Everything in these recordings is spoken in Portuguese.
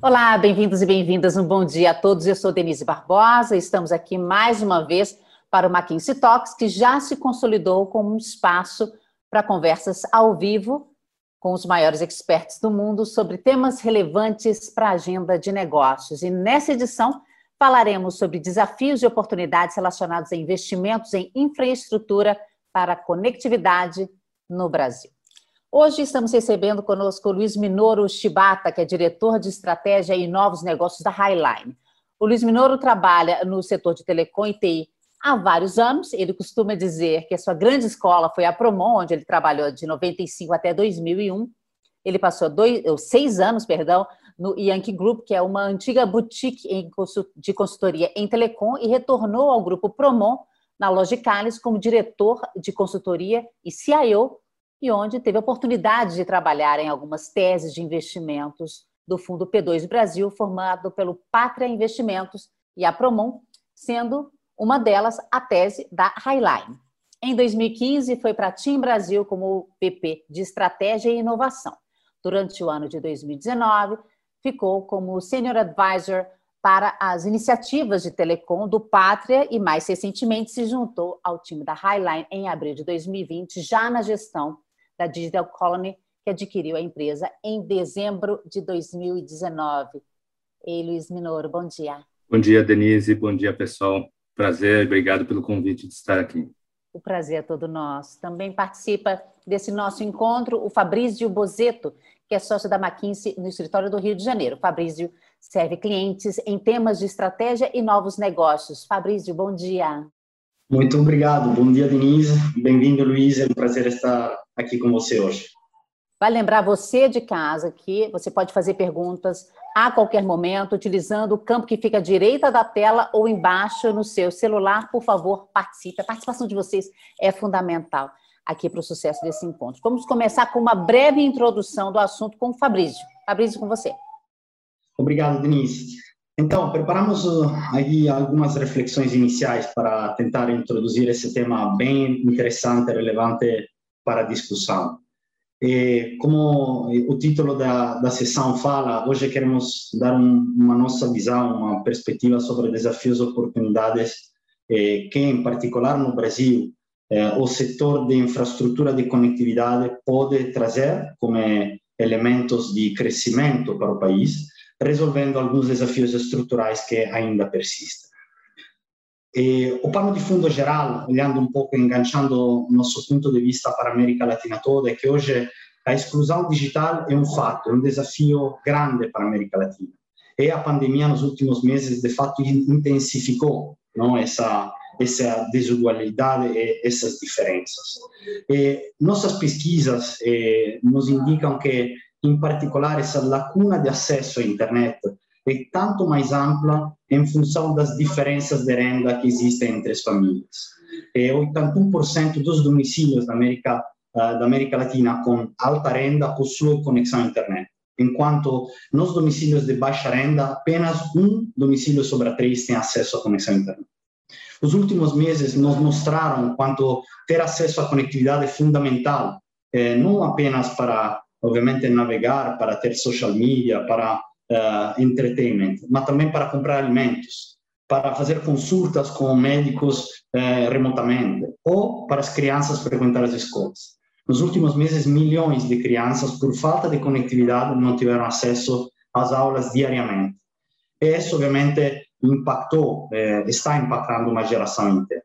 Olá, bem-vindos e bem-vindas. Um bom dia a todos. Eu sou Denise Barbosa. Estamos aqui mais uma vez para o McKinsey Talks, que já se consolidou como um espaço para conversas ao vivo com os maiores experts do mundo sobre temas relevantes para a agenda de negócios. E nessa edição falaremos sobre desafios e oportunidades relacionados a investimentos em infraestrutura para conectividade no Brasil. Hoje estamos recebendo conosco o Luiz Minoro Shibata, que é diretor de estratégia e novos negócios da Highline. O Luiz Minoro trabalha no setor de telecom e TI há vários anos. Ele costuma dizer que a sua grande escola foi a Promon, onde ele trabalhou de 95 até 2001. Ele passou dois, seis anos, perdão, no Yankee Group, que é uma antiga boutique de consultoria em telecom, e retornou ao grupo Promon na Logicalis como diretor de consultoria e CIO e onde teve a oportunidade de trabalhar em algumas teses de investimentos do Fundo P2 Brasil, formado pelo Pátria Investimentos e a Promon, sendo uma delas a tese da Highline. Em 2015, foi para a Team Brasil como PP de Estratégia e Inovação. Durante o ano de 2019, ficou como Senior Advisor para as iniciativas de telecom do Pátria e, mais recentemente, se juntou ao time da Highline em abril de 2020, já na gestão da Digital Colony, que adquiriu a empresa em dezembro de 2019. Ei, Luiz Minoro, bom dia. Bom dia, Denise. Bom dia, pessoal. Prazer, obrigado pelo convite de estar aqui. O prazer é todo nosso. Também participa desse nosso encontro o Fabrício Bozeto, que é sócio da McKinsey no escritório do Rio de Janeiro. Fabrício serve clientes em temas de estratégia e novos negócios. Fabrício, bom dia. Muito obrigado. Bom dia, Denise. Bem-vindo, Luiz. É um prazer estar aqui com você hoje. Vai lembrar você de casa que você pode fazer perguntas a qualquer momento, utilizando o campo que fica à direita da tela ou embaixo no seu celular. Por favor, participe. A participação de vocês é fundamental aqui para o sucesso desse encontro. Vamos começar com uma breve introdução do assunto com o Fabrício. Fabrício, com você. Obrigado, Denise. Então, preparamos uh, aí algumas reflexões iniciais para tentar introduzir esse tema bem interessante, relevante para discussão. E, como o título da, da sessão fala, hoje queremos dar um, uma nossa visão, uma perspectiva sobre desafios e oportunidades eh, que, em particular no Brasil, eh, o setor de infraestrutura de conectividade pode trazer como elementos de crescimento para o país, resolvendo alguns desafios estruturais que ainda persistem. E o pano di fundo geral, olhando um pouco, enganchando nosso ponto de vista para a América Latina toda, é que hoje a exclusão digital é um fato, é um desafio grande para a América Latina. E a pandemia nos últimos meses, de fato, intensificou essa, essa desigualdade e essas diferenças. Nossas pesquisas eh, nos indicam que, em particular, essa lacuna de acesso à internet é tanto mais ampla em função das diferenças de renda que existem entre as famílias. E 81% dos domicílios da América, uh, da América Latina com alta renda possuem conexão à internet, enquanto nos domicílios de baixa renda, apenas um domicílio sobre três tem acesso à conexão à internet. Os últimos meses nos mostraram quanto ter acesso à conectividade é fundamental, eh, não apenas para, obviamente, navegar, para ter social media, para uh, entertainment, mas também para comprar alimentos, para fazer consultas com médicos uh, remotamente, ou para as crianças frequentar as escolas. Nos últimos meses, milhões de crianças, por falta de conectividade, não tiveram acesso às aulas diariamente. E isso, obviamente, impactou, eh, está impactando uma geração inteira.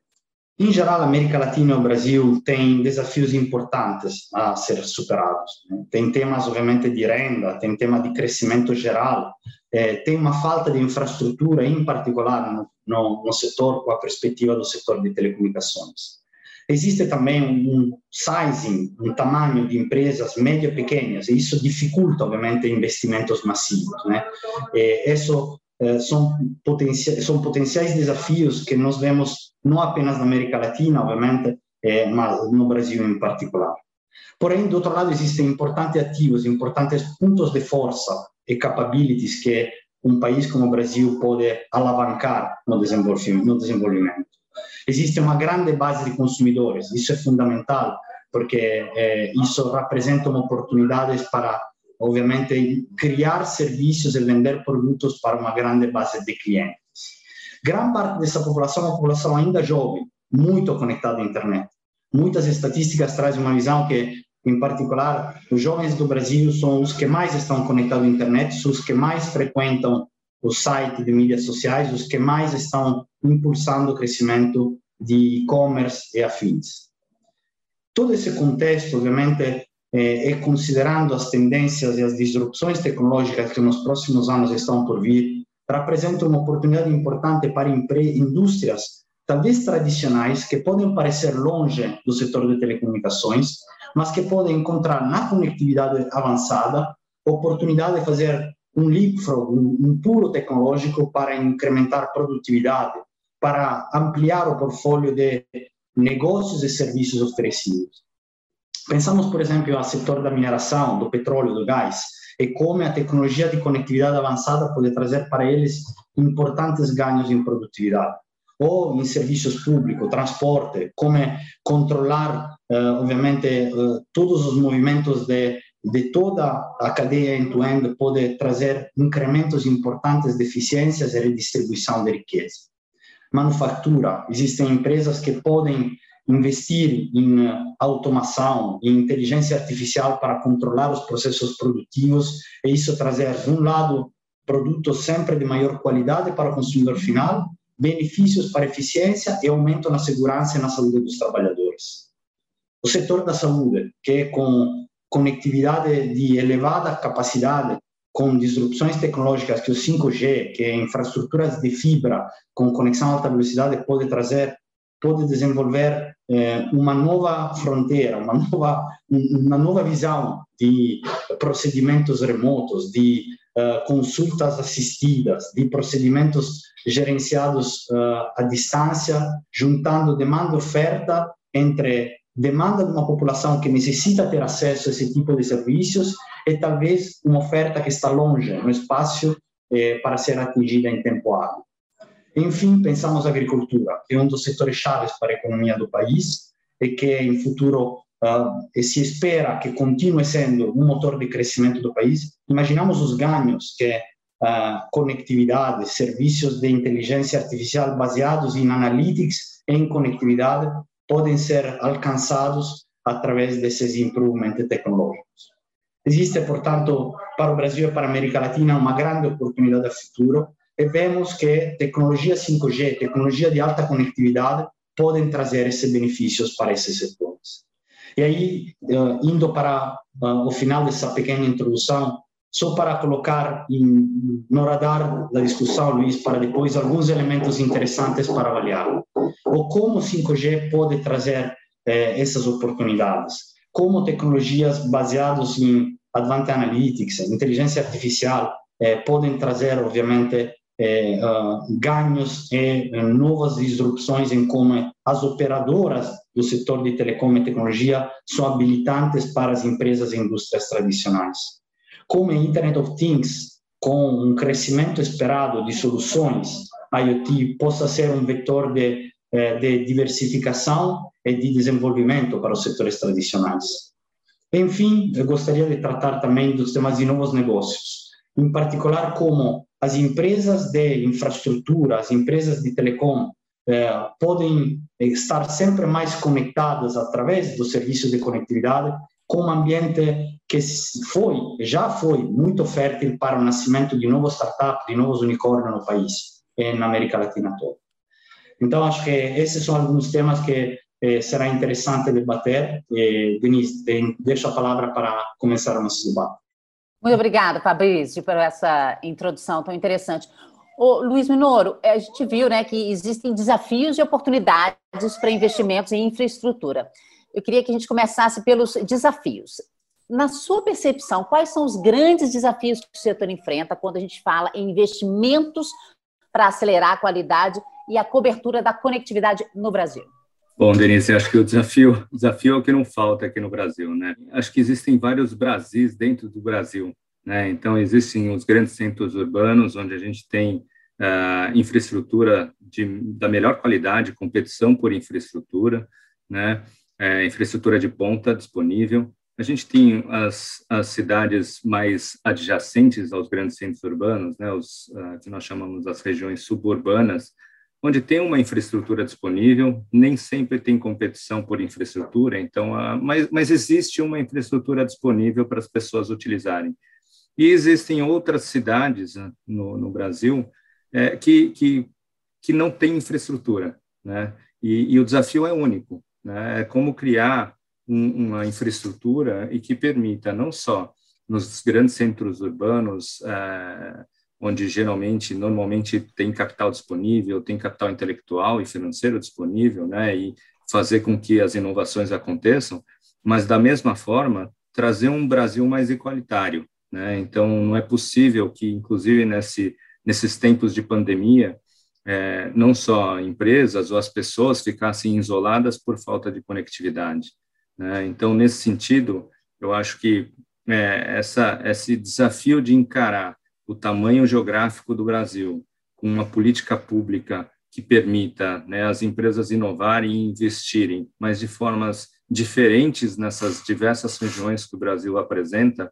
Em geral, a América Latina e o Brasil têm desafios importantes a ser superados. Né? Tem temas, obviamente, de renda, tem tema de crescimento geral, é, tem uma falta de infraestrutura, em particular no, no, no, setor, com a perspectiva do setor de telecomunicações. Existe também um sizing, um tamanho de empresas médio pequenas, e isso dificulta, obviamente, investimentos massivos. Né? E isso eh, são, potenciais, são potenciais desafios que nós vemos não apenas na América Latina, obviamente, eh, mas no Brasil em particular. Porém, do outro lado, existem importantes ativos, importantes pontos de força e capabilities que um país como o Brasil pode alavancar no desenvolvimento. No desenvolvimento. Existe uma grande base de consumidores, isso é fundamental, porque eh, isso representa uma oportunidade para obviamente, criar serviços e vender produtos para uma grande base de clientes. Grande parte dessa população é uma população ainda jovem, muito conectada à internet. Muitas estatísticas trazem uma visão que, em particular, os jovens do Brasil são os que mais estão conectados à internet, são os que mais frequentam o site de mídias sociais, os que mais estão impulsando o crescimento de e-commerce e afins. Todo esse contexto, obviamente, é, é considerando as tendências e as disrupções tecnológicas que nos próximos anos estão por vir, representa uma oportunidade importante para indústrias, talvez tradicionais, que podem parecer longe do setor de telecomunicações, mas que podem encontrar na conectividade avançada oportunidade de fazer um leapfrog, um, um tecnológico para incrementar produtividade, para ampliar o portfólio de negócios e serviços oferecidos. Pensamos, por exemplo, ao setor da mineração, do petróleo, do gás, e como a tecnologia de conectividade avançada pode trazer para eles importantes ganhos em produtividade. Ou em serviços públicos, transporte, como controlar, uh, obviamente, uh, todos os movimentos de, de toda a cadeia end-to-end -end pode trazer incrementos importantes de eficiências e redistribuição de riqueza. Manufatura, existem empresas que podem investir em automação, em inteligência artificial para controlar os processos produtivos e isso trazer, de um lado, produtos sempre de maior qualidade para o consumidor final, benefícios para a eficiência e aumento na segurança e na saúde dos trabalhadores. O setor da saúde, que é com conectividade de elevada capacidade, com disrupções tecnológicas que o 5G, que é infraestruturas de fibra com conexão a alta velocidade pode trazer pode desenvolver eh, uma nova fronteira, uma nova, uma nova visão de procedimentos remotos, de uh, consultas assistidas, de procedimentos gerenciados uh, à distância, juntando demanda e oferta entre demanda de uma população que necessita ter acesso a esse tipo de serviços e talvez uma oferta que está longe no espaço eh, para ser atingida em tempo hábil. Enfim, pensamos a agricultura, que é um dos setores chaves para a economia do país e que em futuro uh, se espera que continue sendo um motor de crescimento do país. Imaginamos os ganhos que uh, conectividade, serviços de inteligência artificial baseados em analytics e em conectividade podem ser alcançados através desses improvements tecnológicos. Existe, portanto, para o Brasil e para a América Latina uma grande oportunidade de futuro e vemos que tecnologia 5G, tecnologia de alta conectividade, podem trazer esses benefícios para esses setores. E aí, uh, indo para uh, o final dessa pequena introdução, só para colocar em, no radar da discussão, Luiz, para depois alguns elementos interessantes para avaliar. O como 5G pode trazer eh, essas oportunidades, como tecnologias baseadas em Advanced Analytics, inteligência artificial, eh, podem trazer, obviamente, é, uh, ganhos e uh, novas disrupções em como as operadoras do setor de telecom e tecnologia são habilitantes para as empresas e indústrias tradicionais. Como a Internet of Things, com um crescimento esperado de soluções IoT, possa ser um vetor de, eh, de diversificação e de desenvolvimento para os setores tradicionais. Enfim, eu gostaria de tratar também dos temas de novos negócios, em particular como as empresas de infraestrutura, as empresas de telecom, eh, podem estar sempre mais conectadas através do serviço de conectividade com um ambiente que foi, já foi muito fértil para o nascimento de novos startups, de novos unicórnios no país e na América Latina toda. Então, acho que esses são alguns temas que eh, será interessante debater. Eh, Denise, deixo a palavra para começar o nosso debate. Muito obrigada, Fabrício, por essa introdução tão interessante. Ô, Luiz Minoro, a gente viu né, que existem desafios e oportunidades para investimentos em infraestrutura. Eu queria que a gente começasse pelos desafios. Na sua percepção, quais são os grandes desafios que o setor enfrenta quando a gente fala em investimentos para acelerar a qualidade e a cobertura da conectividade no Brasil? Bom, Denise, acho que o desafio, o desafio é o que não falta aqui no Brasil, né? Acho que existem vários Brasis dentro do Brasil, né? Então, existem os grandes centros urbanos, onde a gente tem uh, infraestrutura de, da melhor qualidade, competição por infraestrutura, né? É, infraestrutura de ponta disponível. A gente tem as, as cidades mais adjacentes aos grandes centros urbanos, né, os uh, que nós chamamos as regiões suburbanas, onde tem uma infraestrutura disponível, nem sempre tem competição por infraestrutura, então, uh, mas, mas existe uma infraestrutura disponível para as pessoas utilizarem. E existem outras cidades uh, no, no Brasil é, que, que, que não têm infraestrutura, né? E, e o desafio é único, né? É como criar um, uma infraestrutura e que permita não só nos grandes centros urbanos, é, onde geralmente, normalmente tem capital disponível, tem capital intelectual e financeiro disponível, né, e fazer com que as inovações aconteçam, mas da mesma forma trazer um Brasil mais igualitário, né? Então não é possível que, inclusive nesse nesses tempos de pandemia, é, não só empresas ou as pessoas ficassem isoladas por falta de conectividade. Né? Então, nesse sentido, eu acho que é, essa, esse desafio de encarar o tamanho geográfico do Brasil com uma política pública que permita né, as empresas inovarem e investirem, mas de formas diferentes nessas diversas regiões que o Brasil apresenta,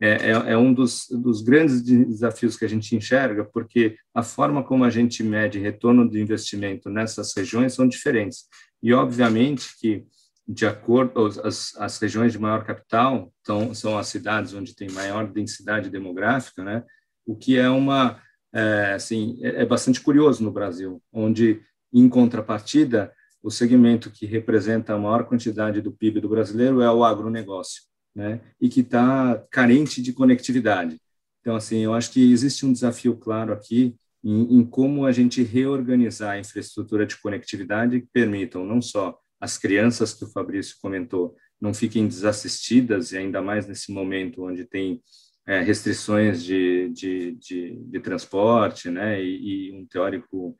é, é, é, um dos, dos grandes desafios que a gente enxerga, porque a forma como a gente mede retorno de investimento nessas regiões são diferentes. E, obviamente, que de acordo as, as regiões de maior capital então, são as cidades onde tem maior densidade demográfica, né? O que é uma é, assim é, é bastante curioso no Brasil, onde em contrapartida o segmento que representa a maior quantidade do PIB do brasileiro é o agronegócio, né? E que está carente de conectividade. Então, assim, eu acho que existe um desafio claro aqui em, em como a gente reorganizar a infraestrutura de conectividade que permitam não só as crianças que o Fabrício comentou não fiquem desassistidas, e ainda mais nesse momento onde tem é, restrições de, de, de, de, transporte, né, e, e, um teórico,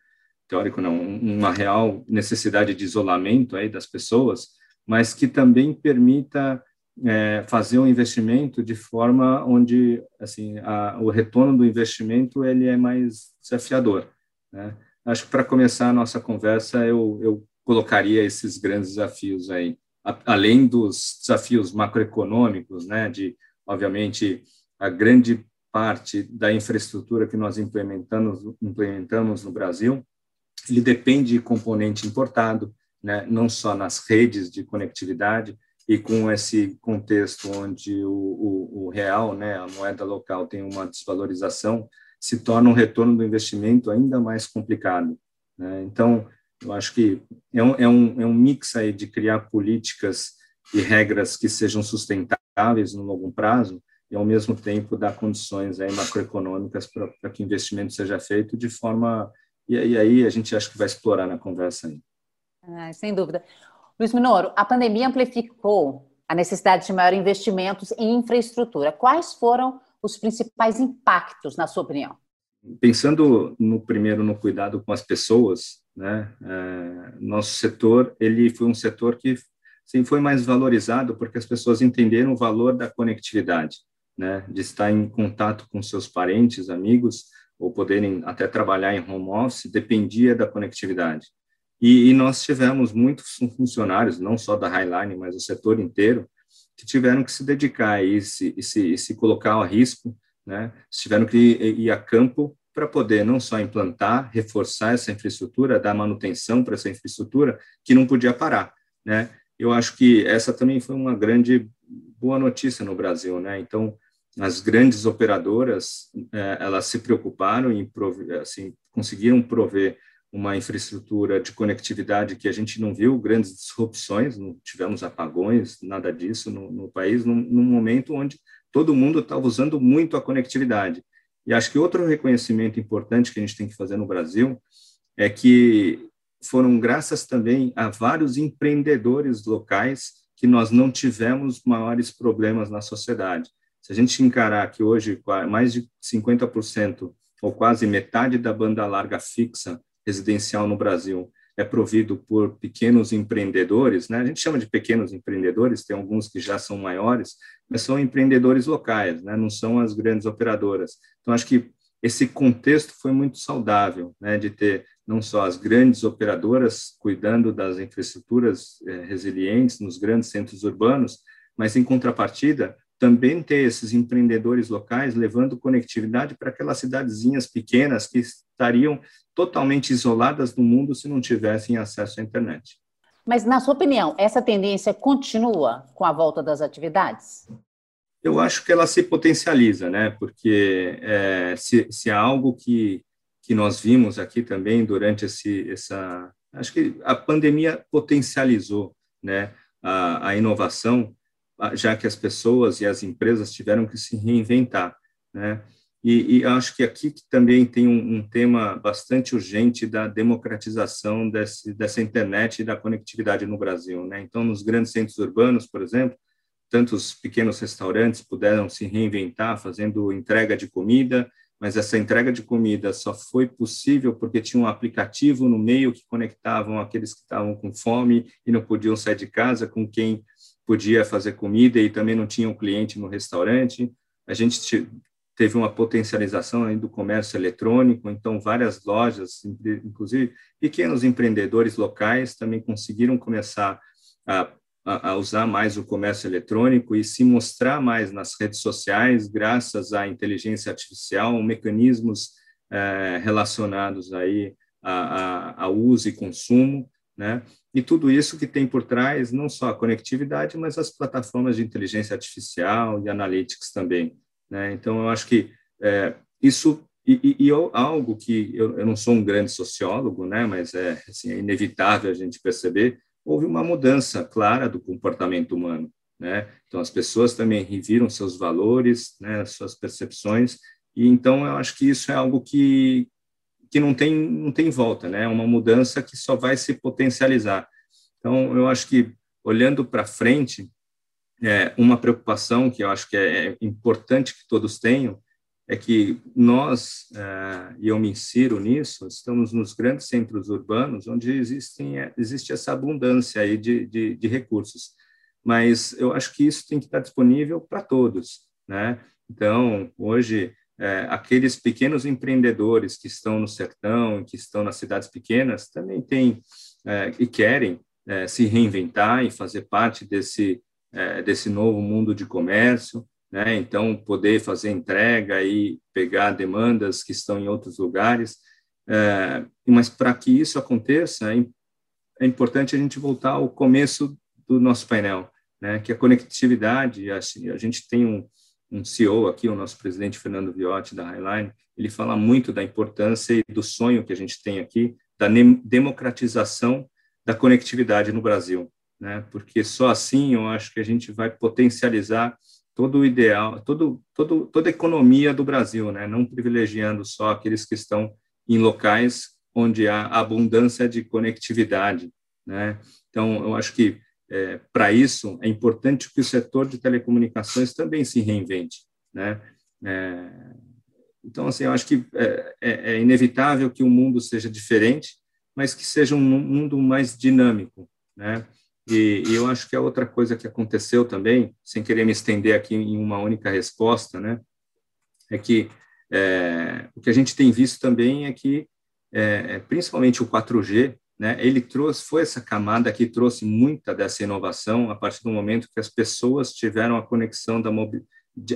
teórico não, uma real necessidade de isolamento aí das pessoas, mas que também permita é, fazer um investimento de forma onde, assim, a, o retorno do investimento ele é mais desafiador, né? Acho que para começar a nossa conversa, eu, eu colocaria esses grandes desafios aí, além dos desafios macroeconômicos, né, de, obviamente, a grande parte da infraestrutura que nós implementamos, implementamos no Brasil, ele depende de componente importado, né, não só nas redes de conectividade, e com esse contexto onde o, o, o real, né, a moeda local tem uma desvalorização, se torna um retorno do investimento ainda mais complicado. Né? Então, eu acho que é um, é um, é um mix aí de criar políticas e regras que sejam sustentáveis no longo prazo e, ao mesmo tempo, dar condições aí macroeconômicas para que investimento seja feito de forma... E, e, aí a gente acha que vai explorar na conversa. Ah, sem dúvida. Luiz Minoro, a pandemia amplificou a necessidade de maior investimentos em infraestrutura. Quais foram os principais impactos, na sua opinião? Pensando no primeiro no cuidado com as pessoas, né? É, nosso setor ele foi um setor que sim foi mais valorizado porque as pessoas entenderam o valor da conectividade, né? De estar em contato com seus parentes, amigos ou poderem até trabalhar em home office dependia da conectividade. E, e nós tivemos muitos funcionários, não só da Highline, mas o setor inteiro, que tiveram que se dedicar e se, e se, e se colocar ao risco né, tiveram que ir a campo para poder não só implantar, reforçar essa infraestrutura, dar manutenção para essa infraestrutura, que não podia parar, né? Eu acho que essa também foi uma grande boa notícia no Brasil, né? Então, as grandes operadoras, eh, elas se preocuparam em assim, conseguiram prover uma infraestrutura de conectividade que a gente não viu grandes disrupções, não tivemos apagões, nada disso no, no país, num, num momento onde todo mundo estava usando muito a conectividade. E acho que outro reconhecimento importante que a gente tem que fazer no Brasil é que foram graças também a vários empreendedores locais que nós não tivemos maiores problemas na sociedade. Se a gente encarar que hoje mais de 50% ou quase metade da banda larga fixa residencial no Brasil é provido por pequenos empreendedores, né? A gente chama de pequenos empreendedores, tem alguns que já são maiores, mas são empreendedores locais, né? Não são as grandes operadoras. Então acho que esse contexto foi muito saudável, né? De ter não só as grandes operadoras cuidando das infraestruturas é, resilientes nos grandes centros urbanos, mas em contrapartida, também ter esses empreendedores locais levando conectividade para aquelas cidadezinhas pequenas que estariam totalmente isoladas do mundo se não tivessem acesso à internet. Mas, na sua opinião, essa tendência continua com a volta das atividades? Eu acho que ela se potencializa, né? Porque é, se, se há algo que, que nós vimos aqui também durante esse, essa. Acho que a pandemia potencializou né, a, a inovação, já que as pessoas e as empresas tiveram que se reinventar, né? E, e acho que aqui também tem um, um, tema bastante urgente da democratização desse, dessa internet e da conectividade no Brasil. Né? Então, nos grandes centros urbanos, por exemplo, tantos pequenos restaurantes puderam se reinventar fazendo entrega de comida, mas essa entrega de comida só foi possível porque tinha um aplicativo no meio que conectavam aqueles que estavam com fome e não podiam sair de casa com quem podia fazer comida e também não tinha um cliente no restaurante. A gente teve uma potencialização do comércio eletrônico, então várias lojas, inclusive pequenos empreendedores locais, também conseguiram começar a, a, usar mais o comércio eletrônico e se mostrar mais nas redes sociais, graças à inteligência artificial, mecanismos é, relacionados aí a, a, a uso e consumo, né? E tudo isso que tem por trás não só a conectividade, mas as plataformas de inteligência artificial e analytics também. Né? Então, eu acho que é, isso e, e, e, algo que eu, eu, não sou um grande sociólogo, né, mas é, assim, é, inevitável a gente perceber, houve uma mudança clara do comportamento humano. Né? Então, as pessoas também reviram seus valores, né, suas percepções, e então eu acho que isso é algo que, que não, tem, não tem volta, né? é uma mudança que só vai se potencializar. Então, eu acho que, olhando para frente, é, uma preocupação que eu acho que é, é importante que todos tenham é que nós, é, e eu me insiro nisso, estamos nos grandes centros urbanos onde existem, é, existe essa abundância aí de, de, de recursos. Mas eu acho que isso tem que estar disponível para todos, né? Então, hoje, é, aqueles pequenos empreendedores que estão no sertão, que estão nas cidades pequenas, também têm é, e querem é, se reinventar e fazer parte desse é, desse novo mundo de comércio, né? Então, poder fazer entrega e pegar demandas que estão em outros lugares. É, mas para que isso aconteça, é, é importante a gente voltar ao começo do nosso painel, né? Que a conectividade, assim, a gente tem um, um CEO aqui, o nosso presidente Fernando Viotti da Highline, ele fala muito da importância e do sonho que a gente tem aqui da democratização da conectividade no Brasil né? Porque só assim eu acho que a gente vai potencializar todo o ideal, todo, todo, toda a economia do Brasil, né? Não privilegiando só aqueles que estão em locais onde há abundância de conectividade, né? Então, eu acho que é, para isso é importante que o setor de telecomunicações também se reinvente, né? É, então, assim, eu acho que é, é, é, inevitável que o mundo seja diferente, mas que seja um mundo mais dinâmico, né? E, e, eu acho que a outra coisa que aconteceu também, sem querer me estender aqui em uma única resposta, né, é que é, o que a gente tem visto também é que, é, principalmente o 4G, né, ele trouxe, foi essa camada que trouxe muita dessa inovação a partir do momento que as pessoas tiveram a conexão da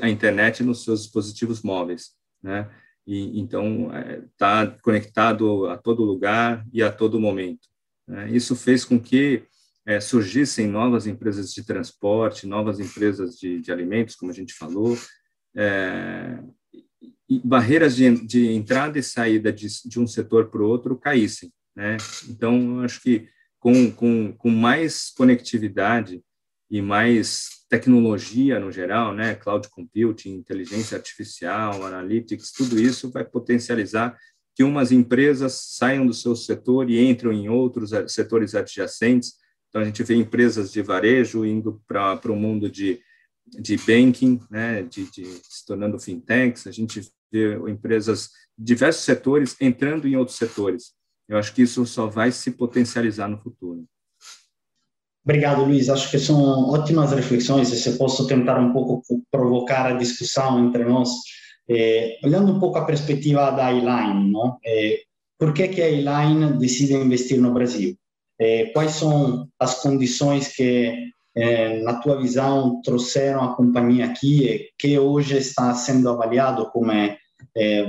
a internet nos seus dispositivos móveis, né, e então está é, conectado a todo lugar e a todo momento. Né? Isso fez com que é, surgissem novas empresas de transporte, novas empresas de, de alimentos, como a gente falou, é, e barreiras de, de, entrada e saída de, de um setor para o outro caíssem. Né? Então, acho que com, com, com mais conectividade e mais tecnologia no geral, né, cloud computing, inteligência artificial, analytics, tudo isso vai potencializar que umas empresas saiam do seu setor e entram em outros setores adjacentes, então, a gente vê empresas de varejo indo para o mundo de, de banking, né, de, de, se tornando fintechs, a gente vê empresas diversos setores entrando em outros setores. Eu acho que isso só vai se potencializar no futuro. Obrigado, Luiz. Acho que são ótimas reflexões e se posso tentar um pouco provocar a discussão entre nós, eh, olhando um pouco a perspectiva da Eline, não? Eh, por que, que a Eline decide investir no Brasil? é, quais são as condições que na tua visão, trouxeram a companhia aqui e que hoje está sendo avaliado como,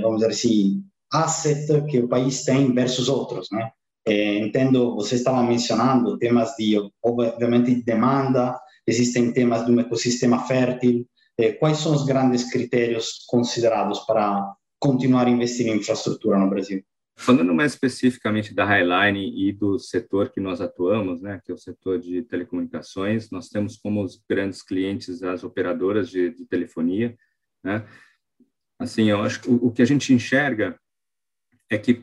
vamos dizer assim, asset que o país tem versus outros, né? Eh, entendo, você estava mencionando temas de, obviamente, de demanda, existem temas de um ecossistema fértil. Eh, quais são os grandes critérios considerados para continuar a investir em infraestrutura no Brasil? Falando mais especificamente da Highline e do setor que nós atuamos, né, que é o setor de telecomunicações, nós temos como os grandes clientes as operadoras de, de telefonia, né? Assim, eu acho que o, o que a gente enxerga é que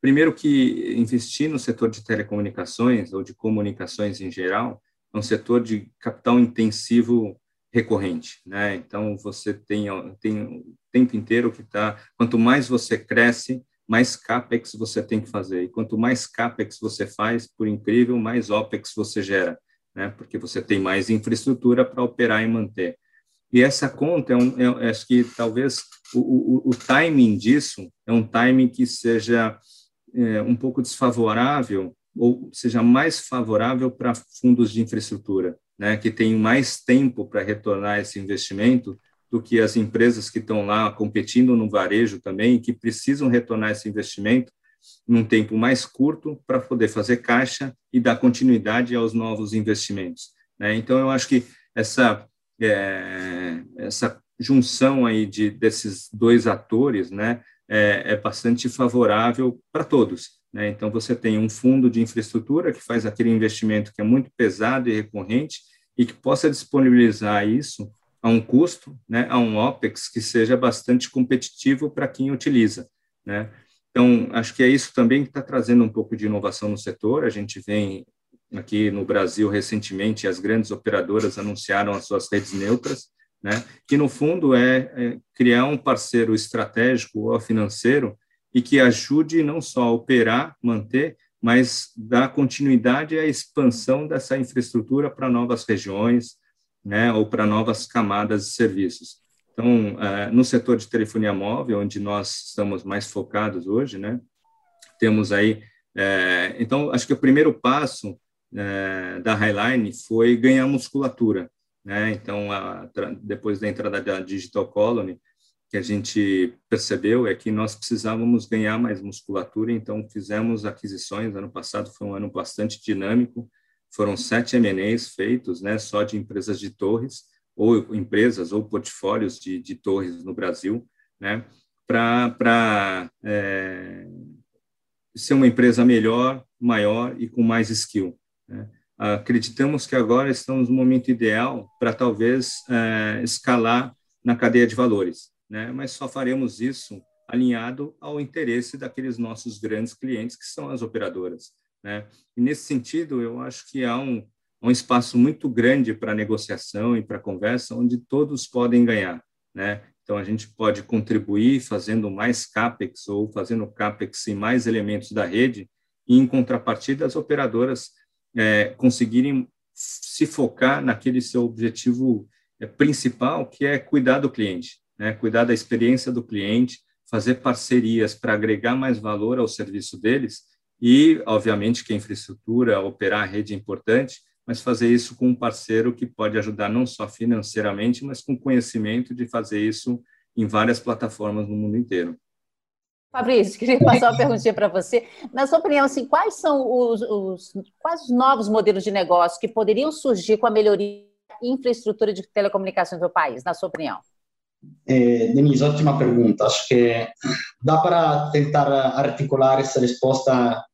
primeiro que investir no setor de telecomunicações ou de comunicações em geral é um setor de capital intensivo recorrente, né? Então você tem tem o tempo inteiro que está quanto mais você cresce mais capex você tem que fazer. E quanto mais capex você faz, por incrível, mais opex você gera, né? Porque você tem mais infraestrutura para operar e manter. E essa conta, é um, é, acho que talvez o, o, o, timing disso é um timing que seja é, um pouco desfavorável ou seja mais favorável para fundos de infraestrutura, né? Que tem mais tempo para retornar esse investimento do que as empresas que estão lá competindo no varejo também, que precisam retornar esse investimento num tempo mais curto para poder fazer caixa e dar continuidade aos novos investimentos. Né? Então, eu acho que essa, é, essa junção aí de, desses dois atores né, é, é bastante favorável para todos. Né? Então, você tem um fundo de infraestrutura que faz aquele investimento que é muito pesado e recorrente e que possa disponibilizar isso a um custo, né, a um OPEX que seja bastante competitivo para quem utiliza. Né? Então, acho que é isso também que está trazendo um pouco de inovação no setor. A gente vem aqui no Brasil recentemente, as grandes operadoras anunciaram as suas redes neutras, né, que no fundo é, é criar um parceiro estratégico ou financeiro e que ajude não só a operar, manter, mas dar continuidade à expansão dessa infraestrutura para novas regiões, né, ou para novas camadas de serviços. Então, é, no setor de telefonia móvel, onde nós estamos mais focados hoje, né, temos aí, é, então, acho que o primeiro passo é, da Highline foi ganhar musculatura, né, então, a, depois da entrada da Digital Colony, que a gente percebeu é que nós precisávamos ganhar mais musculatura, então fizemos aquisições, ano passado foi um ano bastante dinâmico, foram sete M&As feitos, né, só de empresas de torres, ou empresas ou portfólios de, de torres no Brasil, né, para é, ser uma empresa melhor, maior e com mais skill. Né. Acreditamos que agora estamos no momento ideal para talvez é, escalar na cadeia de valores, né, mas só faremos isso alinhado ao interesse daqueles nossos grandes clientes, que são as operadoras. Né? E nesse sentido, eu acho que há um, um espaço muito grande para negociação e para conversa, onde todos podem ganhar. Né? Então, a gente pode contribuir fazendo mais CAPEX ou fazendo CAPEX em mais elementos da rede, e, em contrapartida, as operadoras é, conseguirem se focar naquele seu objetivo é, principal, que é cuidar do cliente, né? cuidar da experiência do cliente, fazer parcerias para agregar mais valor ao serviço deles e, obviamente, que a infraestrutura, operar a rede é importante, mas fazer isso com um parceiro que pode ajudar não só financeiramente, mas com conhecimento de fazer isso em várias plataformas no mundo inteiro. Fabrício, queria passar uma perguntinha para você. Na sua opinião, assim, quais são os, os, quais os novos modelos de negócio que poderiam surgir com a melhoria da infraestrutura de telecomunicações do país, na sua opinião? Eh, Denise, ótima pergunta. Acho que dá para tentar articular essa resposta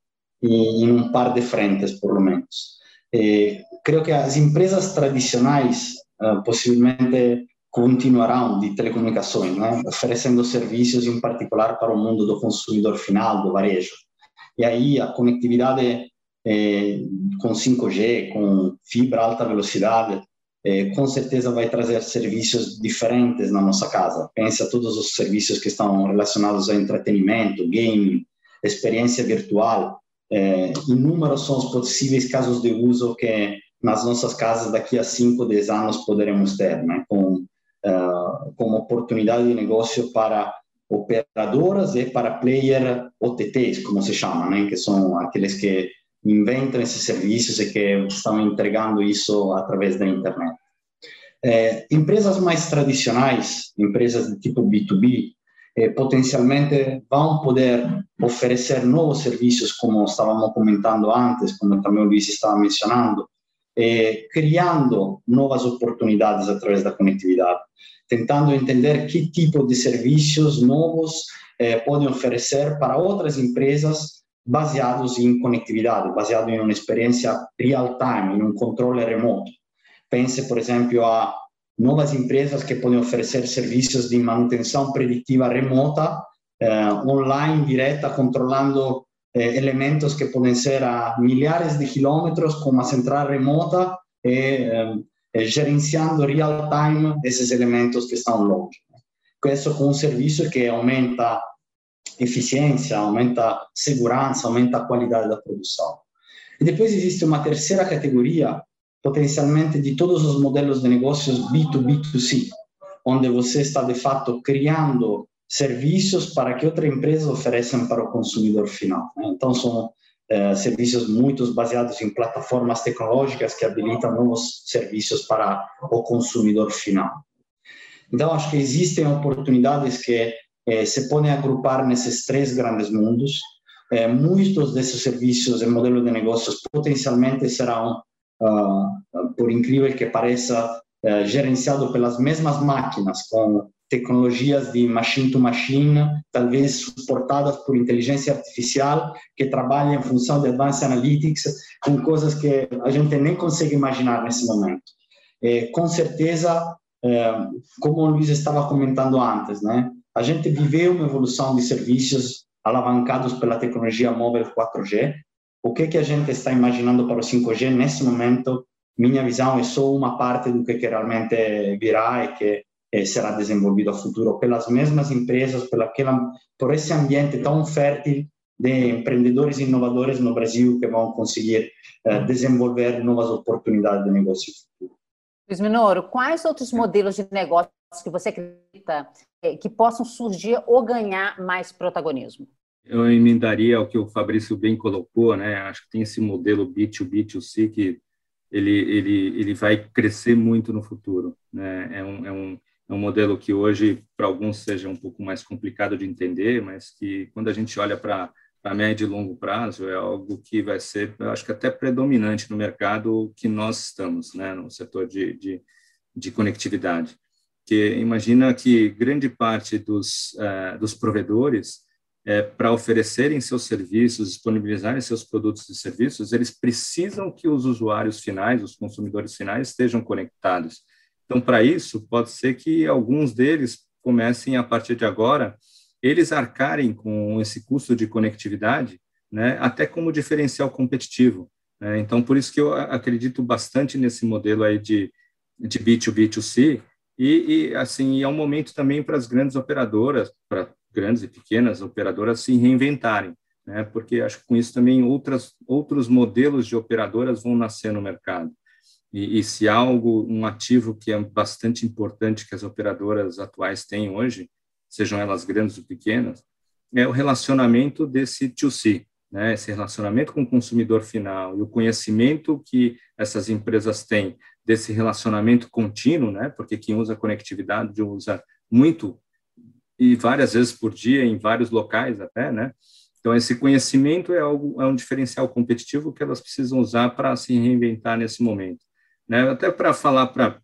em, um par de frentes, por lo menos. Eh, creio que as empresas tradicionais uh, possivelmente continuarão de telecomunicações, né? oferecendo serviços em particular para o mundo do consumidor final, do varejo. E aí a conectividade eh, com 5G, com fibra alta velocidade, é, com certeza vai trazer serviços diferentes na nossa casa. Pensa todos os serviços que estão relacionados a entretenimento, game, experiência virtual. É, inúmeros são os possíveis casos de uso que nas nossas casas daqui a 5, 10 anos poderemos ter, né? com, como oportunidade de negócio para operadoras e para player OTTs, como se chama, né? que são aqueles que inventam esses serviços e que estão entregando isso através da internet. É, empresas mais tradicionais, empresas de tipo B2B, é, potencialmente vão poder oferecer novos serviços, como estávamos comentando antes, como também o Luiz estava mencionando, é, criando novas oportunidades através da conectividade, tentando entender que tipo de serviços novos é, podem oferecer para outras empresas baseados em conectividade, baseado em uma experiência real-time, em um controle remoto. Pense, por exemplo, a novas empresas que podem oferecer serviços de manutenção preditiva remota, eh, online, direta, controlando eh, elementos que podem ser a milhares de quilômetros com uma central remota e eh, gerenciando real-time esses elementos que estão longe. Questo com um serviço que aumenta eficiência, aumenta segurança, aumenta a qualidade da produção. E depois existe uma terceira categoria, potencialmente de todos os modelos de negócios B2B2C, onde você está de fato criando serviços para que outra empresa ofereçam para o consumidor final. Né? Então são é, serviços muito baseados em plataformas tecnológicas que habilitam novos serviços para o consumidor final. Então acho que existem oportunidades que eh, se podem agrupar nesses três grandes mundos. Eh, muitos desses serviços e modelos de negócios potencialmente serão, uh, por incrível que pareça, uh, gerenciados pelas mesmas máquinas, com tecnologias de machine to machine, talvez suportadas por inteligência artificial, que trabalham em função de advanced analytics, com coisas que a gente nem consegue imaginar nesse momento. Eh, com certeza, como o Luiz estava comentando antes, né? A gente viveu uma evolução de serviços alavancados pela tecnologia móvel 4G. O que que a gente está imaginando para o 5G nesse momento? Minha visão é só uma parte do que, que realmente virá e que eh, será desenvolvido a futuro pelas mesmas empresas, pela aquela, por esse ambiente tão fértil de empreendedores inovadores no Brasil que vão conseguir eh, desenvolver novas oportunidades de negócio futuro. Luiz Minoro, quais outros modelos de negócio que você acredita é, que possam surgir ou ganhar mais protagonismo? Eu emendaria o que o Fabrício bem colocou, né? Acho que tem esse modelo B2B2C que ele, ele, ele vai crescer muito no futuro, né? É um, é um, é um modelo que hoje, para alguns, seja um pouco mais complicado de entender, mas que quando a gente olha para a médio e longo prazo, é algo que vai ser, acho que até predominante no mercado que nós estamos, né? No setor de, de, de conectividade que imagina que grande parte dos, uh, dos provedores, é, para oferecerem seus serviços, disponibilizarem seus produtos e serviços, eles precisam que os usuários finais, os consumidores finais, estejam conectados. Então, para isso, pode ser que alguns deles comecem, a partir de agora, eles arcarem com esse custo de conectividade, né, até como diferencial competitivo. Né? Então, por isso que eu acredito bastante nesse modelo aí de, de B2B2C, e, e assim, é um momento também para as grandes operadoras, para grandes e pequenas operadoras se reinventarem, né? Porque acho que com isso também outras outros modelos de operadoras vão nascer no mercado. E, e se algo, um ativo que é bastante importante que as operadoras atuais têm hoje, sejam elas grandes ou pequenas, é o relacionamento desse 2C, né, esse relacionamento com o consumidor final e o conhecimento que essas empresas têm desse relacionamento contínuo, né? Porque quem usa conectividade usa muito e várias vezes por dia em vários locais até, né? Então esse conhecimento é algo é um diferencial competitivo que elas precisam usar para se reinventar nesse momento, né? Até para falar para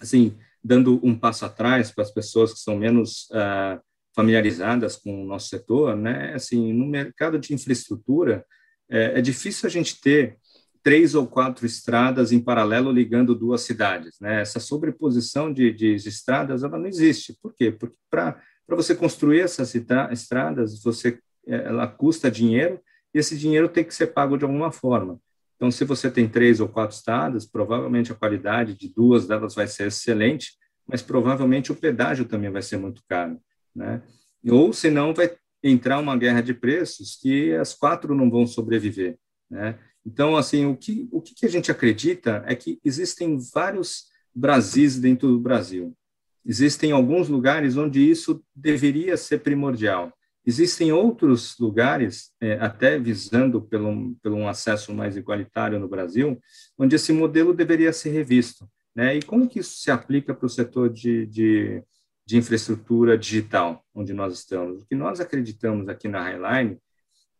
assim dando um passo atrás para as pessoas que são menos uh, familiarizadas com o nosso setor, né? Assim no mercado de infraestrutura é, é difícil a gente ter três ou quatro estradas em paralelo ligando duas cidades. Né? Essa sobreposição de, de, estradas ela não existe. Por quê? Porque para você construir essas estradas, você, ela custa dinheiro e esse dinheiro tem que ser pago de alguma forma. Então, se você tem três ou quatro estradas, provavelmente a qualidade de duas delas vai ser excelente, mas provavelmente o pedágio também vai ser muito caro. Né? Ou, senão, vai entrar uma guerra de preços que as quatro não vão sobreviver. Né? Então, assim, o que, o que a gente acredita é que existem vários Brasis dentro do Brasil. Existem alguns lugares onde isso deveria ser primordial. Existem outros lugares, é, até visando pelo, pelo um acesso mais igualitário no Brasil, onde esse modelo deveria ser revisto. Né? E como que isso se aplica para o setor de, de, de, infraestrutura digital, onde nós estamos? O que nós acreditamos aqui na Highline,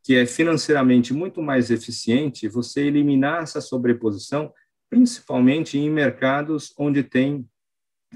que é financeiramente muito mais eficiente você eliminar essa sobreposição, principalmente em mercados onde tem,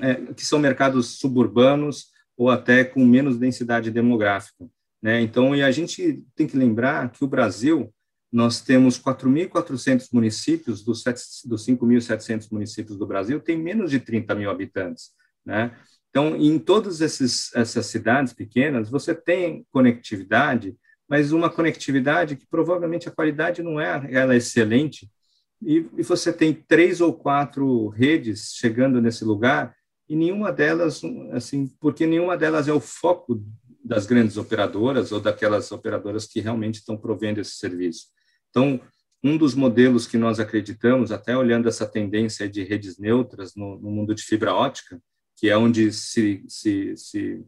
é, que são mercados suburbanos, ou até com menos densidade demográfica. Né? Então, e a gente tem que lembrar que o Brasil, nós temos 4.400 municípios, dos, dos 5.700 municípios do Brasil, tem menos de 30 mil habitantes. Né? Então, em todas esses, essas cidades pequenas, você tem conectividade, mas uma conectividade que provavelmente a qualidade não é ela é excelente, e, e você tem três ou quatro redes chegando nesse lugar, e nenhuma delas, assim, porque nenhuma delas é o foco das grandes operadoras ou daquelas operadoras que realmente estão provendo esse serviço. Então, um dos modelos que nós acreditamos, até olhando essa tendência de redes neutras no, no mundo de fibra ótica, que é onde se se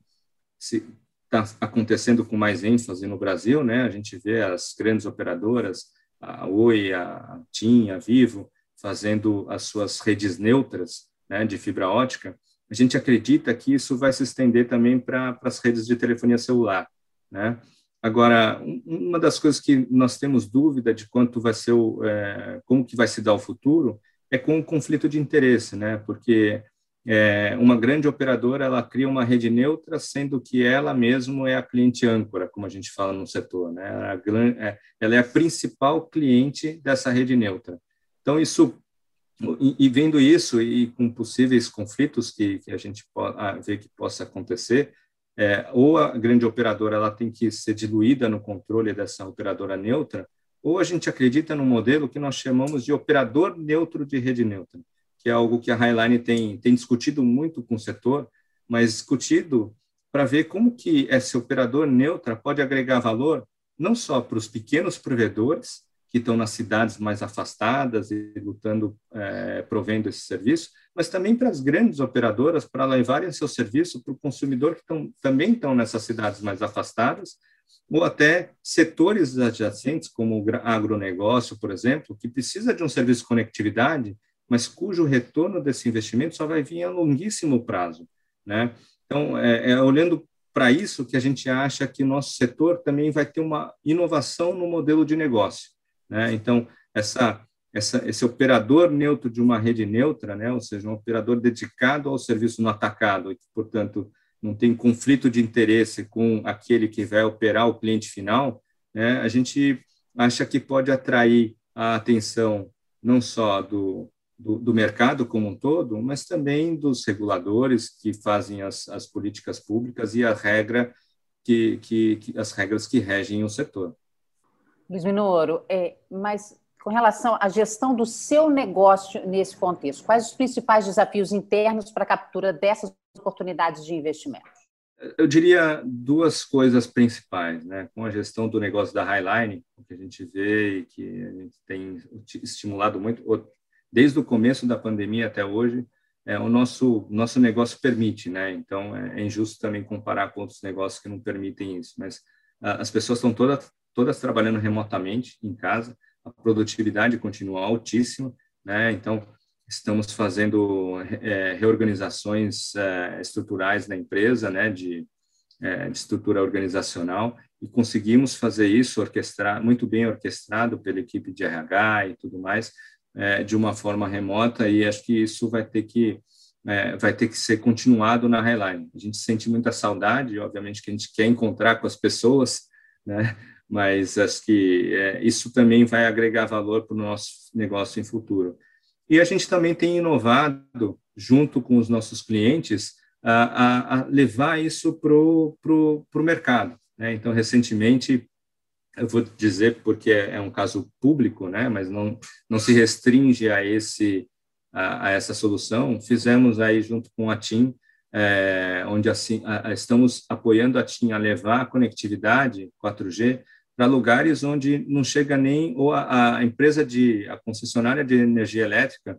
está acontecendo com mais ênfase no Brasil, né? A gente vê as grandes operadoras, a Oi, a TIM, a Vivo, fazendo as suas redes neutras, né, de fibra ótica a gente acredita que isso vai se estender também para as redes de telefonia celular, né? Agora, uma das coisas que nós temos dúvida de quanto vai ser o, é, como que vai se dar o futuro é com o conflito de interesse, né? Porque é, uma grande operadora ela cria uma rede neutra, sendo que ela mesmo é a cliente âncora, como a gente fala no setor, né? É, ela é a principal cliente dessa rede neutra. Então isso e, vendo isso e com possíveis conflitos que, que a gente pode, ah, vê que possa acontecer, é, ou a grande operadora ela tem que ser diluída no controle dessa operadora neutra, ou a gente acredita no modelo que nós chamamos de operador neutro de rede neutra, que é algo que a Highline tem, tem discutido muito com o setor, mas discutido para ver como que esse operador neutra pode agregar valor não só para os pequenos provedores, que estão nas cidades mais afastadas e lutando, é, provendo esse serviço, mas também para as grandes operadoras para levarem seu serviço para o consumidor que tão, também estão nessas cidades mais afastadas, ou até setores adjacentes, como o agronegócio, por exemplo, que precisa de um serviço de conectividade, mas cujo retorno desse investimento só vai vir a longuíssimo prazo. Né? Então, é, é olhando para isso que a gente acha que nosso setor também vai ter uma inovação no modelo de negócio. Né? Então, essa, essa, esse operador neutro de uma rede neutra, né? ou seja, um operador dedicado ao serviço no atacado, e portanto, não tem conflito de interesse com aquele que vai operar o cliente final, né? a gente acha que pode atrair a atenção não só do, do, do, mercado como um todo, mas também dos reguladores que fazem as, as políticas públicas e a regra que, que, que, as regras que regem o setor. Luiz Minoro, é, mas com relação à gestão do seu negócio nesse contexto, quais os principais desafios internos para a captura dessas oportunidades de investimento? Eu diria duas coisas principais, né? Com a gestão do negócio da Highline, o que a gente vê e que a gente tem estimulado muito, desde o começo da pandemia até hoje, é, o nosso nosso negócio permite, né? Então é, é injusto também comparar com outros negócios que não permitem isso, mas as pessoas estão todas todas trabalhando remotamente em casa, a produtividade continua altíssima, né? Então, estamos fazendo é, reorganizações é, estruturais na empresa, né? De, é, de, estrutura organizacional e conseguimos fazer isso orquestrar muito bem orquestrado pela equipe de RH e tudo mais é, de uma forma remota e acho que isso vai ter que é, vai ter que ser continuado na Highline. A gente sente muita saudade, obviamente que a gente quer encontrar com as pessoas, né? Mas acho que é, isso também vai agregar valor para o nosso negócio em futuro. E a gente também tem inovado, junto com os nossos clientes, a, a, a levar isso para o mercado. Né? Então, recentemente, eu vou dizer porque é, é um caso público, né? mas não, não se restringe a, esse, a, a essa solução, fizemos aí, junto com a TIM, é, onde assim, a, estamos apoiando a TIM a levar a conectividade 4G para lugares onde não chega nem ou a, a, empresa de a concessionária de energia elétrica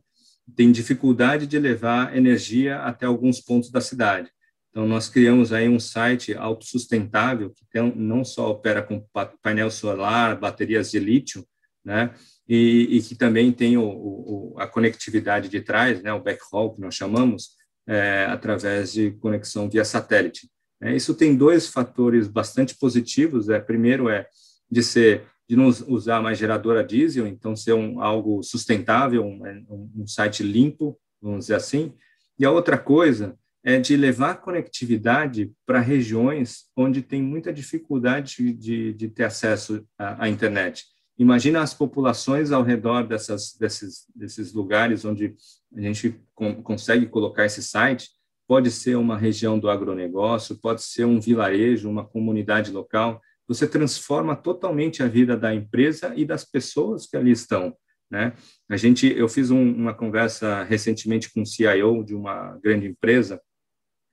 tem dificuldade de levar energia até alguns pontos da cidade. Então, nós criamos aí um site autossustentável, que tem, não só opera com painel solar, baterias de lítio, né, e, e que também tem o, o, a conectividade de trás, né, o backhaul, que nós chamamos, é, através de conexão via satélite. É, isso tem dois fatores bastante positivos. É, primeiro é de ser de não usar mais geradora diesel, então ser um, algo sustentável, um, um site limpo, vamos dizer assim. E a outra coisa é de levar conectividade para regiões onde tem muita dificuldade de, de ter acesso à, à, internet. Imagina as populações ao redor dessas, desses, desses lugares onde a gente com, consegue colocar esse site. Pode ser uma região do agronegócio, pode ser um vilarejo, uma comunidade local. Você transforma totalmente a vida da empresa e das pessoas que ali estão. Né? A gente, eu fiz um, uma conversa recentemente com o CIO de uma grande empresa.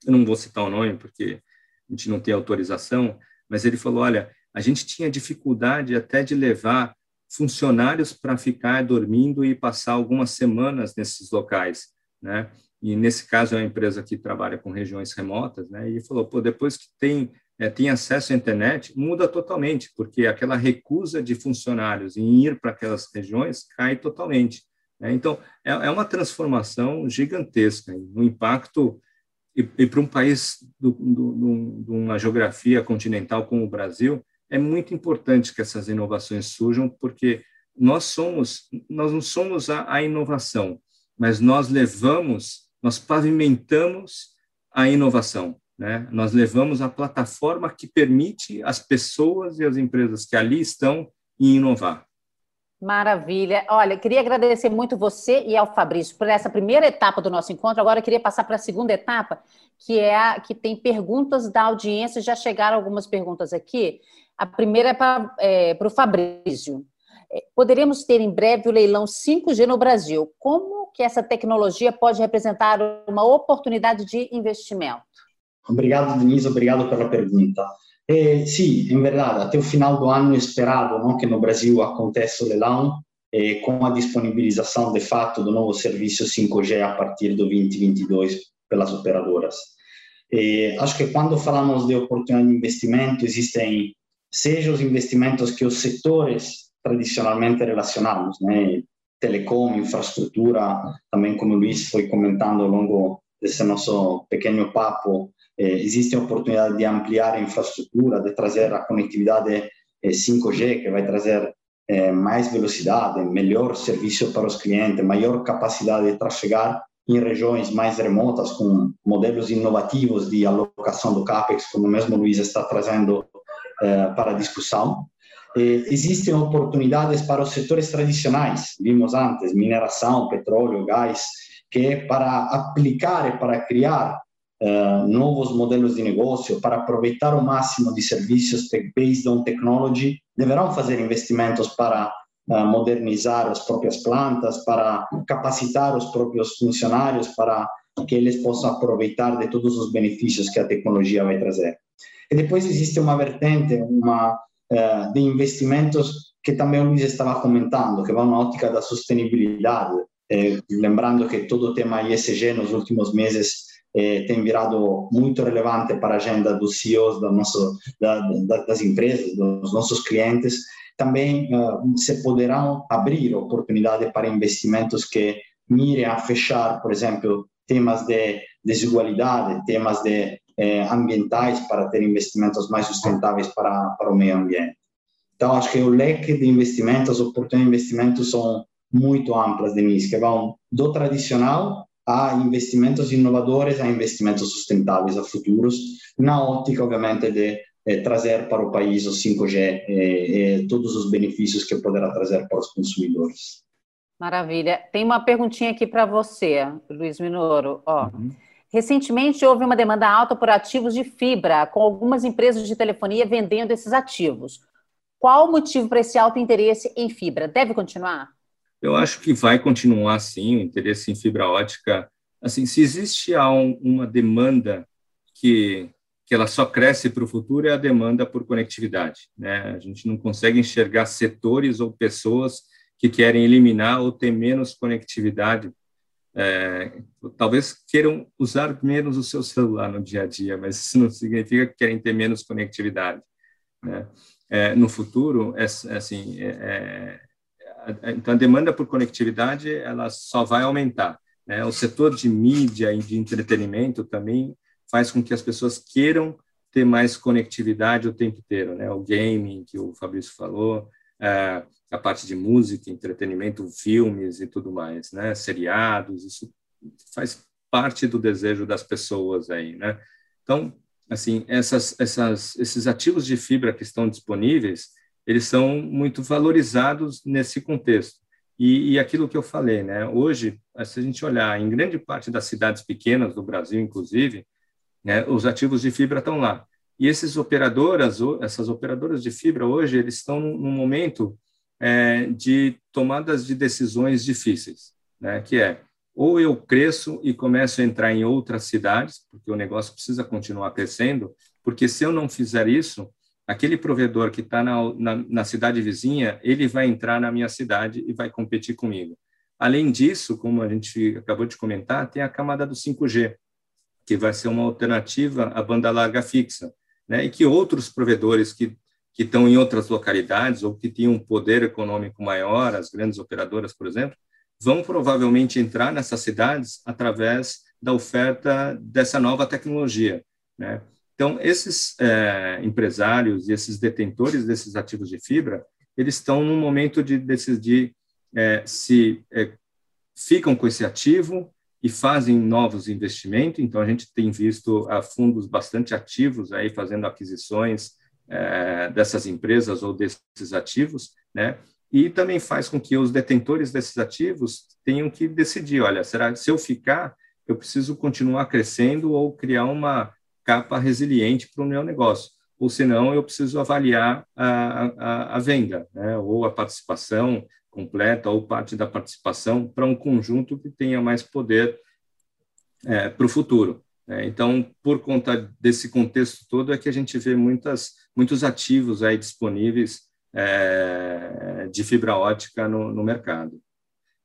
Eu não vou citar o nome porque a gente não tem autorização, mas ele falou: olha, a gente tinha dificuldade até de levar funcionários para ficar dormindo e passar algumas semanas nesses locais, né? E nesse caso é uma empresa que trabalha com regiões remotas, né? E falou, pô, depois que tem é, tem acesso à internet, muda totalmente, porque aquela recusa de funcionários em ir para aquelas regiões cai totalmente. Né? Então, é, é, uma transformação gigantesca, um impacto e, e para um país de uma geografia continental como o Brasil, é muito importante que essas inovações surjam, porque nós somos, nós não somos a, a inovação, mas nós levamos, nós pavimentamos a inovação. Né? Nós levamos a plataforma que permite as pessoas e as empresas que ali estão inovar. Maravilha. Olha, queria agradecer muito você e ao Fabrício por essa primeira etapa do nosso encontro. Agora eu queria passar para a segunda etapa, que é a que tem perguntas da audiência. Já chegaram algumas perguntas aqui. A primeira é para é, o Fabrício. É, poderemos ter em breve o leilão 5G no Brasil. Como que essa tecnologia pode representar uma oportunidade de investimento? Obrigado, Denise, obrigado pela pergunta. Eh, sim, em verdade, até o final do ano é esperado não, que no Brasil aconteça o leilão, eh, com a disponibilização de fato do novo serviço 5G a partir do 2022 pelas operadoras. Eh, acho que quando falamos de oportunidade de investimento, existem seja os investimentos que os setores tradicionalmente relacionados, né? telecom, infraestrutura, também como o Luiz foi comentando ao longo desse nosso pequeno papo, existe a oportunidade de ampliar a infraestrutura, de trazer a conectividade 5G, que vai trazer eh, mais velocidade, melhor serviço para os clientes, maior capacidade de trafegar em regiões mais remotas, com modelos inovativos de alocação do CAPEX, como mesmo Luiz está trazendo eh, para a discussão. Eh, existem oportunidades para os setores tradicionais, vimos antes, mineração, petróleo, gás, que para aplicar e para criar uh, novos modelos de negócio, para aproveitar o máximo de serviços based on technology, deverão fazer investimentos para uh, modernizar as próprias plantas, para capacitar os próprios funcionários, para que eles possam aproveitar de todos os benefícios que a tecnologia vai trazer. E depois existe uma vertente uma, uh, de investimentos que também o Luiz estava comentando, que vão na ótica da sustentabilidade, eh, lembrando que todo o tema ISG nos últimos meses eh, tem virado muito relevante para a agenda dos CEOs nosso, da, da, das empresas, dos nossos clientes, também uh, se poderão abrir oportunidades para investimentos que mirem a fechar, por exemplo, temas de desigualdade, temas de eh, ambientais para ter investimentos mais sustentáveis para, para o meio ambiente. Então, acho que o leque de investimentos, oportunidades de investimentos são muito amplas, Denise, que vão do tradicional a investimentos inovadores, a investimentos sustentáveis, a futuros, na ótica, obviamente, de eh, trazer para o país o 5G e eh, eh, todos os benefícios que poderá trazer para os consumidores. Maravilha. Tem uma perguntinha aqui para você, Luiz Minoro. Ó, uhum. Recentemente houve uma demanda alta por ativos de fibra, com algumas empresas de telefonia vendendo esses ativos. Qual o motivo para esse alto interesse em fibra? Deve continuar? Eu acho que vai continuar assim, o interesse em fibra ótica. Assim, se existe uma demanda que que ela só cresce para o futuro é a demanda por conectividade. Né? A gente não consegue enxergar setores ou pessoas que querem eliminar ou ter menos conectividade é, talvez queiram usar menos o seu celular no dia a dia, mas isso não significa que querem ter menos conectividade. Né? É, no futuro, é, é assim, é, é, então a demanda por conectividade ela só vai aumentar. Né? O setor de mídia e de entretenimento também faz com que as pessoas queiram ter mais conectividade o tempo inteiro, né? O gaming que o Fabrício falou, é, a parte de música, entretenimento, filmes e tudo mais, né? Seriados, isso faz parte do desejo das pessoas aí, né? Então, assim, essas, essas, esses ativos de fibra que estão disponíveis, eles são muito valorizados nesse contexto. E, e aquilo que eu falei, né? Hoje, se a gente olhar em grande parte das cidades pequenas do Brasil, inclusive, né, os ativos de fibra estão lá. E esses operadoras, essas operadoras de fibra hoje, eles estão num momento é, de tomadas de decisões difíceis, né? Que é ou eu cresço e começo a entrar em outras cidades, porque o negócio precisa continuar crescendo, porque se eu não fizer isso, aquele provedor que está na, na, na, cidade vizinha, ele vai entrar na minha cidade e vai competir comigo. Além disso, como a gente acabou de comentar, tem a camada do 5G, que vai ser uma alternativa à banda larga fixa, né? E que outros provedores que que estão em outras localidades ou que têm um poder econômico maior, as grandes operadoras, por exemplo, vão provavelmente entrar nessas cidades através da oferta dessa nova tecnologia, né? Então, esses é, empresários e esses detentores desses ativos de fibra, eles estão no momento de decidir é, se é, ficam com esse ativo e fazem novos investimentos. Então, a gente tem visto a fundos bastante ativos aí fazendo aquisições é, dessas empresas ou desses ativos, né? E também faz com que os detentores desses ativos tenham que decidir, olha, será se eu ficar, eu preciso continuar crescendo ou criar uma capa resiliente para o meu negócio, ou senão eu preciso avaliar a, a, a venda, né? ou a participação completa ou parte da participação para um conjunto que tenha mais poder é, para o futuro. Né? Então, por conta desse contexto todo, é que a gente vê muitas, muitos ativos aí disponíveis é, de fibra ótica no, no, mercado.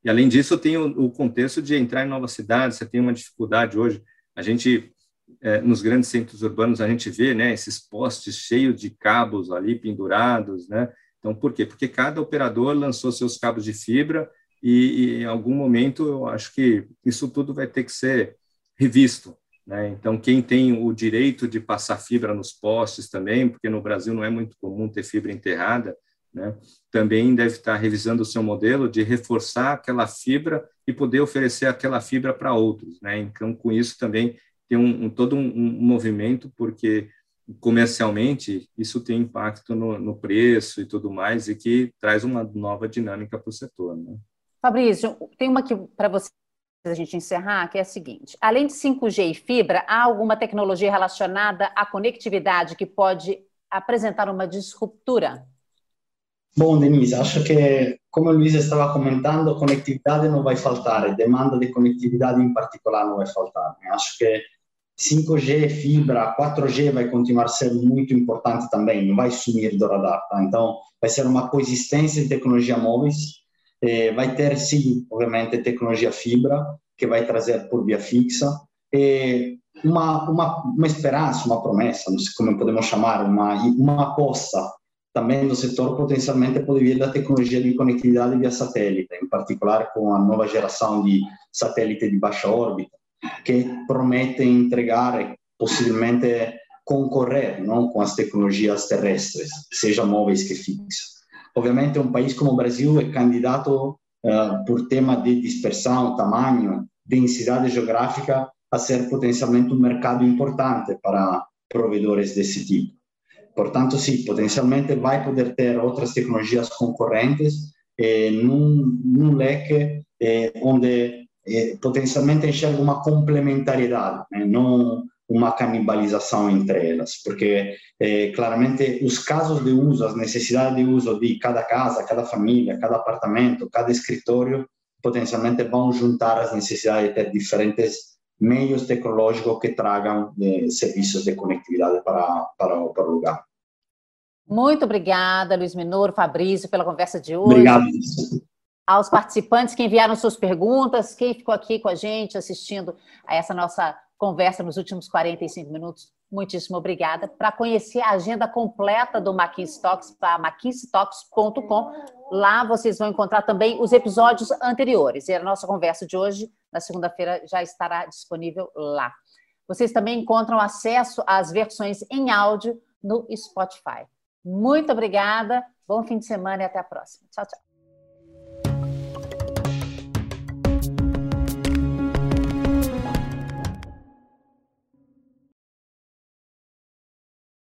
E, além disso, tem o, o, contexto de entrar em novas cidades, você tem uma dificuldade hoje, a gente, é, nos grandes centros urbanos, a gente vê né, esses postes cheios de cabos ali pendurados, né? Então, por quê? Porque cada operador lançou seus cabos de fibra e, e, em algum momento eu acho que isso tudo vai ter que ser revisto. Né? Então, quem tem o direito de passar fibra nos postes também, porque no Brasil não é muito comum ter fibra enterrada, né? também deve estar revisando o seu modelo de reforçar aquela fibra e poder oferecer aquela fibra para outros. Né? Então, com isso também tem um, um todo um, um movimento, porque comercialmente, isso tem impacto no, no, preço e tudo mais, e que traz uma nova dinâmica para o setor. Né? Fabrício, tem uma aqui para você a gente encerrar, que é a seguinte: além de 5G e fibra, há alguma tecnologia relacionada à conectividade que pode apresentar uma disruptura? Bom, Denise, acho que, como o Luiz estava comentando, conectividade não vai faltar, demanda de conectividade em particular não vai faltar. Acho que 5G, fibra, 4G vai continuar ser muito importante também, não vai sumir do radar. Tá? Então, vai ser uma coexistência de tecnologia móveis. Eh, vai ter, sim, obviamente, tecnologia fibra, que vai trazer por via fixa. E uma, uma, uma esperança, uma promessa, não sei como podemos chamar, uma, uma aposta também no setor potencialmente pode vir da tecnologia de conectividade via satélite, em particular com a nova geração de satélite de baixa órbita que prometem entregar, possivelmente concorrer não, com as tecnologias terrestres, seja móveis que fixas. Obviamente, um país como o Brasil é candidato, uh, por tema de dispersão, tamanho, densidade geográfica, a ser potencialmente um mercado importante para provedores desse tipo. Portanto, sim, potencialmente vai poder ter outras tecnologias concorrentes eh, num, num leque eh, onde potencialmente enxerga uma complementariedade, né? não uma canibalização entre elas, porque eh, claramente os casos de uso, as necessidades de uso de cada casa, cada família, cada apartamento, cada escritório, potencialmente vão juntar as necessidades de ter diferentes meios tecnológicos que tragam eh, serviços de conectividade para, para, para o lugar. Muito obrigada, Luiz Minoro, Fabrício, pela conversa de hoje. Obrigado. Aos participantes que enviaram suas perguntas, quem ficou aqui com a gente assistindo a essa nossa conversa nos últimos 45 minutos. Muitíssimo obrigada. Para conhecer a agenda completa do McKinsey Talks, para mckinseytalks.com. Lá vocês vão encontrar também os episódios anteriores. E a nossa conversa de hoje, na segunda-feira, já estará disponível lá. Vocês também encontram acesso às versões em áudio no Spotify. Muito obrigada, bom fim de semana e até a próxima. Tchau, tchau.